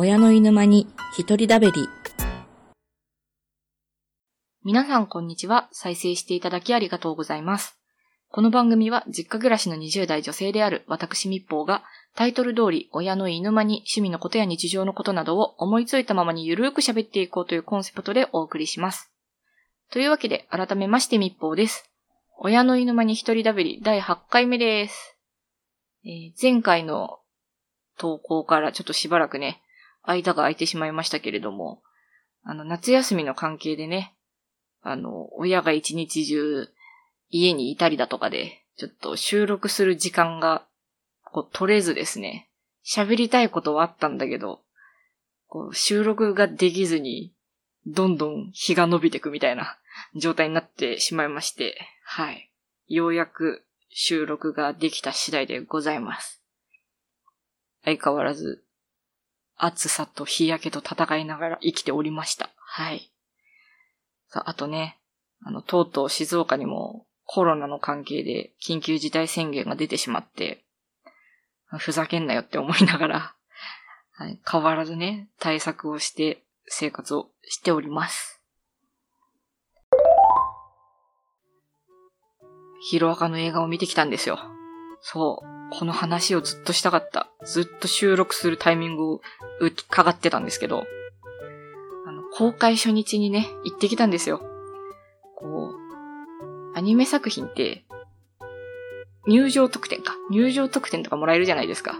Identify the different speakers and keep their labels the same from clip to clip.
Speaker 1: 親の犬間に一人だべり。
Speaker 2: 皆さんこんにちは。再生していただきありがとうございます。この番組は実家暮らしの20代女性である私密報がタイトル通り親の犬間に趣味のことや日常のことなどを思いついたままにゆるーく喋っていこうというコンセプトでお送りします。というわけで改めまして密報です。親の犬間に一人だべり第8回目です。えー前回の投稿からちょっとしばらくね、間が空いてしまいましたけれども、あの、夏休みの関係でね、あの、親が一日中家にいたりだとかで、ちょっと収録する時間が、こう、取れずですね、喋りたいことはあったんだけど、こう、収録ができずに、どんどん日が伸びてくみたいな状態になってしまいまして、はい。ようやく収録ができた次第でございます。相変わらず、暑さと日焼けと戦いながら生きておりました。はい。さあ、あとね、あの、とうとう静岡にもコロナの関係で緊急事態宣言が出てしまって、ふざけんなよって思いながら、はい、変わらずね、対策をして生活をしております。ヒロアカの映画を見てきたんですよ。そう。この話をずっとしたかった。ずっと収録するタイミングをうかがってたんですけど、あの、公開初日にね、行ってきたんですよ。こう、アニメ作品って、入場特典か。入場特典とかもらえるじゃないですか。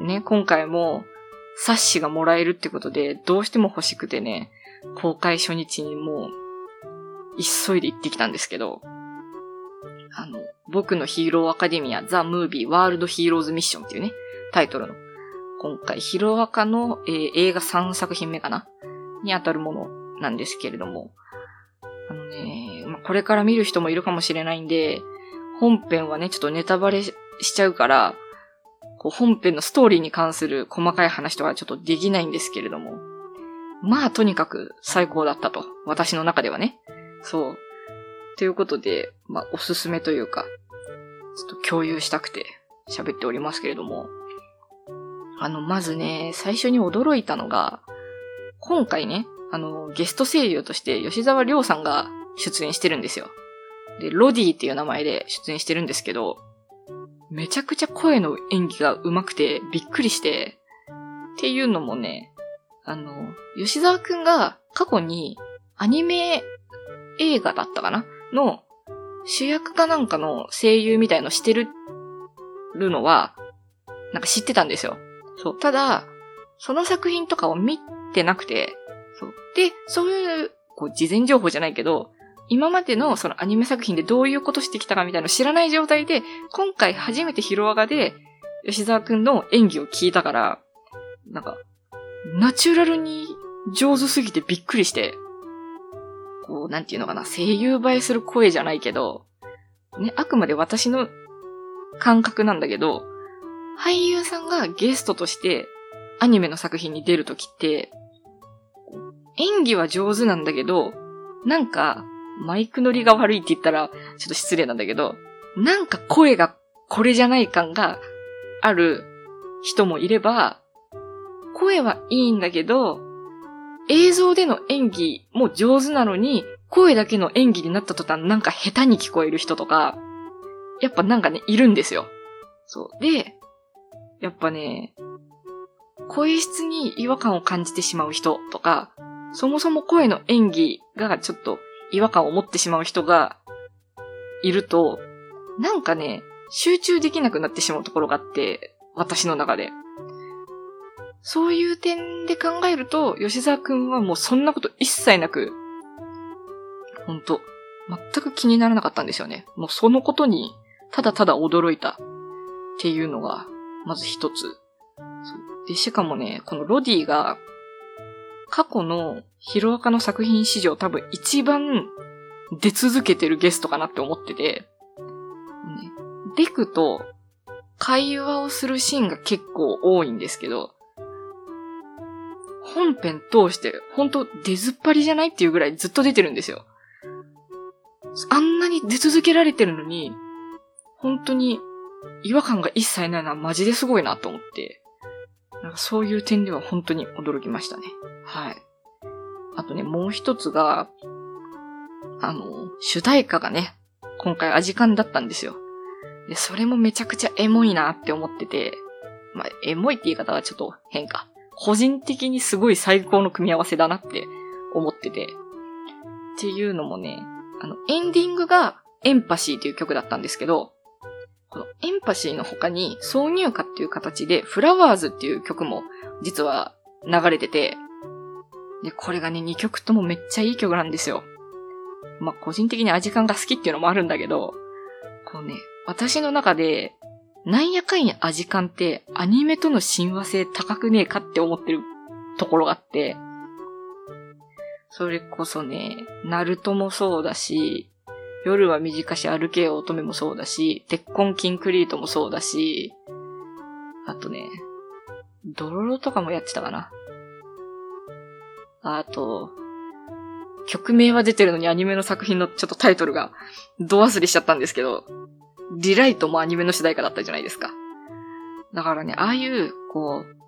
Speaker 2: ね、今回も、冊子がもらえるってことで、どうしても欲しくてね、公開初日にもう、急いで行ってきたんですけど、あの、僕のヒーローアカデミア、ザ・ムービー・ワールド・ヒーローズ・ミッションっていうね、タイトルの、今回、ヒロアカの、えー映画3作品目かな？に当たるものなんですけれども、あのね、まあ、これから見る人もいるかもしれないんで、本編はね、ちょっとネタバレししちゃうから、こう本編のストーリーに関する細かい話とかちょっとできないんですけれども、まあとにかく最高だったと。私の中ではね。そう。ということで、まあおすすめというか、ちょっと共有したくて喋っておりますけれども、あの、まずね、最初に驚いたのが、今回ね、あの、ゲスト声優として吉沢亮さんが出演してるんですよ。で、ロディっていう名前で出演してるんですけど、めちゃくちゃ声の演技が上手くてびっくりして、っていうのもね、あの、吉沢くんが過去にアニメ映画だったかな？の主役かなんかの声優みたいのしてるるのは、なんか知ってたんですよ。そう。ただ、その作品とかを見てなくて、そう。で、そういう、こう、事前情報じゃないけど、今までのそのアニメ作品でどういうことしてきたかみたいなの知らない状態で、今回初めてヒロアカで、吉沢くんの演技を聞いたから、なんか、ナチュラルに上手すぎてびっくりして、こう、なんていうのかな、声優映えする声じゃないけど、ね、あくまで私の感覚なんだけど、俳優さんがゲストとしてアニメの作品に出るときって、演技は上手なんだけど、なんか、マイク乗りが悪いって言ったら、ちょっと失礼なんだけど、なんか声がこれじゃない感がある人もいれば、声はいいんだけど、映像での演技も上手なのに、声だけの演技になった途端なんか下手に聞こえる人とか、やっぱなんかね、いるんですよ。そう。で、やっぱね、声質に違和感を感じてしまう人とか、そもそも声の演技がちょっと違和感を持ってしまう人がいると、なんかね、集中できなくなってしまうところがあって、私の中で。そういう点で考えると、吉沢くんはもうそんなこと一切なく、ほんと、全く気にならなかったんですよね。もうそのことに、ただただ驚いたっていうのが、まず一つ。で、しかもね、このロディが、過去のヒロアカの作品史上多分一番出続けてるゲストかなって思ってて、ね、デクと会話をするシーンが結構多いんですけど、本編通して本当出ずっぱりじゃないっていうぐらいずっと出てるんですよ。あんなに出続けられてるのに、本当に違和感が一切ないのはマジですごいなと思って。なんかそういう点では本当に驚きましたね。はい。あとね、もう一つが、あの、主題歌がね、今回アジカンだったんですよ。で、それもめちゃくちゃエモいなって思ってて、まあ、エモいって言い方はちょっと変か。個人的にすごい最高の組み合わせだなって思ってて。っていうのもね、あの、エンディングがエンパシーという曲だったんですけど、このエンパシーの他に挿入歌っていう形でフラワーズっていう曲も実は流れてて、で、これがね、2曲ともめっちゃいい曲なんですよ。まあ、個人的にアジカンが好きっていうのもあるんだけど、こうね、私の中で、なんやかんやアジカンってアニメとの親和性高くねえかって思ってるところがあって、それこそね、ナルトもそうだし、夜は短し歩けよ乙女もそうだし、鉄痕キンクリートもそうだし、あとね、ドロロとかもやってたかな。あと、曲名は出てるのにアニメの作品のちょっとタイトルが、ド忘れしちゃったんですけど、リライトもアニメの主題歌だったじゃないですか。だからね、ああいう、こう、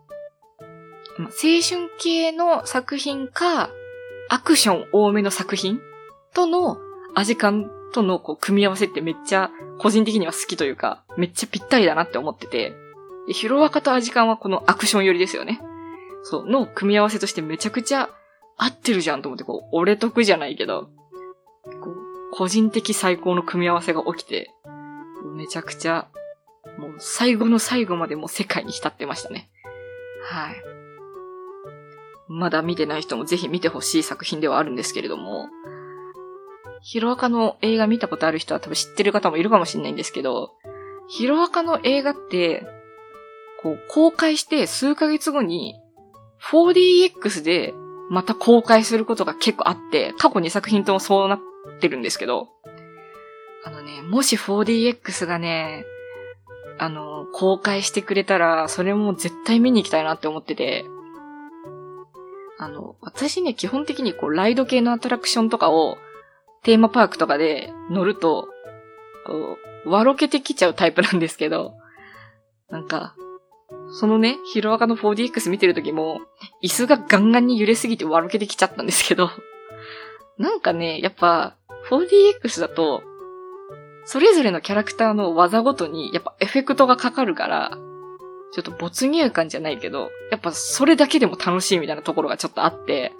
Speaker 2: 青春系の作品か、アクション多めの作品との味感とのこう組み合わせってめっちゃ個人的には好きというか、めっちゃぴったりだなって思ってて、ヒロアカと味感はこのアクション寄りですよね。そう、の組み合わせとしてめちゃくちゃ合ってるじゃんと思って、こう、俺得じゃないけど、こう、個人的最高の組み合わせが起きて、めちゃくちゃ、もう最後の最後までもう世界に浸ってましたね。はい。まだ見てない人もぜひ見てほしい作品ではあるんですけれども、ヒロアカの映画見たことある人は多分知ってる方もいるかもしれないんですけど、ヒロアカの映画って、こう、公開して数ヶ月後に 4DX でまた公開することが結構あって、過去2作品ともそうなってるんですけど、あのね、もし 4DX がね、あの、公開してくれたら、それも絶対見に行きたいなって思ってて、あの、私ね、基本的にこう、ライド系のアトラクションとかを、テーマパークとかで乗ると、こう、笑けてきちゃうタイプなんですけど、なんか、そのね、ヒロアカの 4DX 見てる時も、椅子がガンガンに揺れすぎて笑けてきちゃったんですけど、なんかね、やっぱ、4DX だと、それぞれのキャラクターの技ごとに、やっぱエフェクトがかかるから、ちょっと没入感じゃないけど、やっぱそれだけでも楽しいみたいなところがちょっとあって、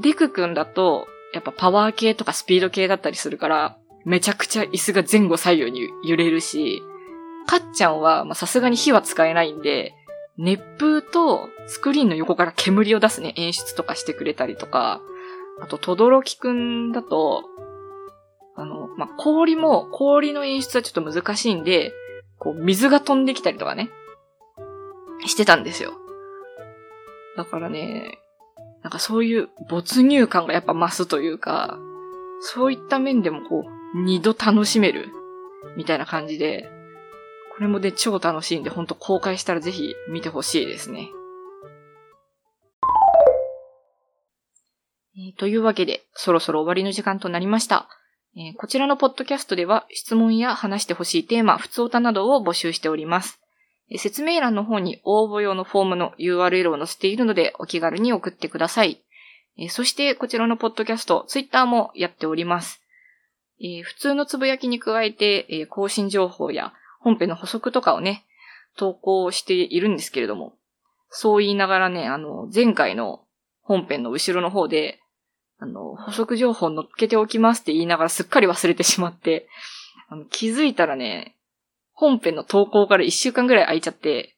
Speaker 2: デク君だと、やっぱパワー系とかスピード系だったりするから、めちゃくちゃ椅子が前後左右に揺れるし、かっちゃんは、ま、さすがに火は使えないんで、熱風とスクリーンの横から煙を出すね、演出とかしてくれたりとか、あと、とどろきくんだと、あの、まあ、氷も、氷の演出はちょっと難しいんで、こう、水が飛んできたりとかね、してたんですよ。だからね、なんかそういう没入感がやっぱ増すというか、そういった面でもこう、二度楽しめる、みたいな感じで、これもで超楽しいんで、ほんと公開したらぜひ見てほしいですね。というわけで、そろそろ終わりの時間となりました。えー、こちらのポッドキャストでは質問や話してほしいテーマ、普通歌などを募集しております。えー、説明欄の方に応募用のフォームの URL を載せているのでお気軽に送ってください。えそしてこちらのポッドキャスト、ツイッターもやっております。え普通のつぶやきに加えて、え更新情報や本編の補足とかをね、投稿しているんですけれども、そう言いながらね、あの、前回の本編の後ろの方で、あの、補足情報載っけておきますって言いながらすっかり忘れてしまって、あの気づいたらね、本編の投稿から一週間ぐらい空いちゃって、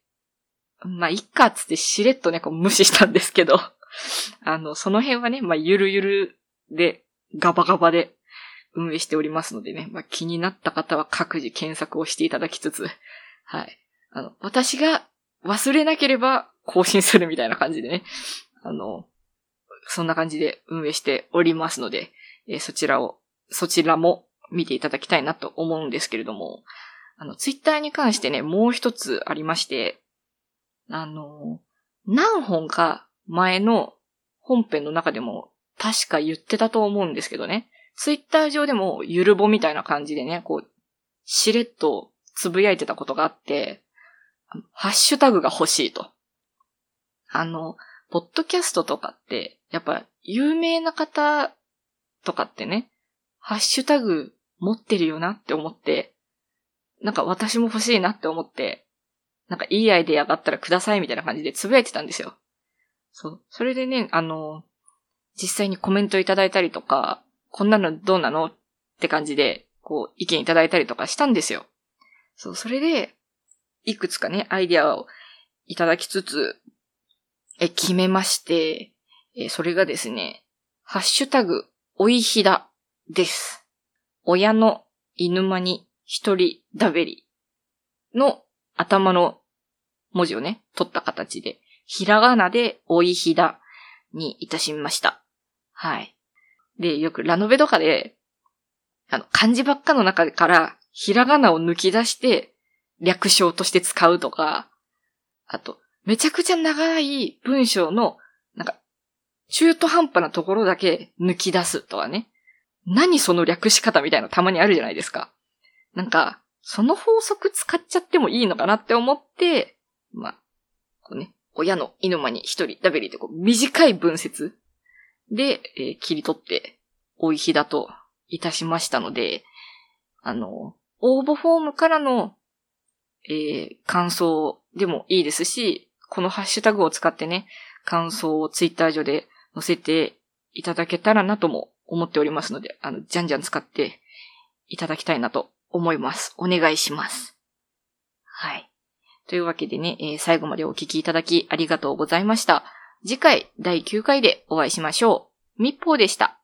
Speaker 2: まあ、いっかっつってしれっとね、こう無視したんですけど、あの、その辺はね、まあ、ゆるゆるで、ガバガバで運営しておりますのでね、まあ、気になった方は各自検索をしていただきつつ、はい。あの、私が忘れなければ更新するみたいな感じでね、あの、そんな感じで運営しておりますので、えー、そちらを、そちらも見ていただきたいなと思うんですけれども、あの、ツイッターに関してね、もう一つありまして、あの、何本か前の本編の中でも確か言ってたと思うんですけどね。ツイッター上でもゆるぼみたいな感じでね、こう、しれっとつぶやいてたことがあって、ハッシュタグが欲しいと。あの、ポッドキャストとかって、やっぱ有名な方とかってね、ハッシュタグ持ってるよなって思って、なんか私も欲しいなって思って、なんかいいアイデアがあったらくださいみたいな感じでつぶやいてたんですよ。そう。それでね、あの、実際にコメントいただいたりとか、こんなのどうなのって感じで、こう、意見いただいたりとかしたんですよ。そう、それで、いくつかね、アイディアをいただきつつ、え、決めまして、え、それがですね、ハッシュタグ、おいひだです。親の犬間に一人だべりの頭の文字をね、取った形で、ひらがなでおいひだにいたしました。はい。で、よくラノベとかで、あの、漢字ばっかの中からひらがなを抜き出して略称として使うとか、あと、めちゃくちゃ長い文章の、中途半端なところだけ抜き出すとかね。何その略し方みたいなたまにあるじゃないですか。なんか、その法則使っちゃってもいいのかなって思って、まあ、こうね、親の犬間に一人ダベリってこう短い文節で、えー、切り取って、おいひだといたしましたので、あの、応募フォームからの、えー、感想でもいいですし、このハッシュタグを使ってね、感想をツイッター上で載せていただけたらなとも思っておりますので、あの、じゃんじゃん使っていただきたいなと思います。お願いします。はい。というわけでね、えー、最後までお聞きいただきありがとうございました。次回第9回でお会いしましょう。密報でした。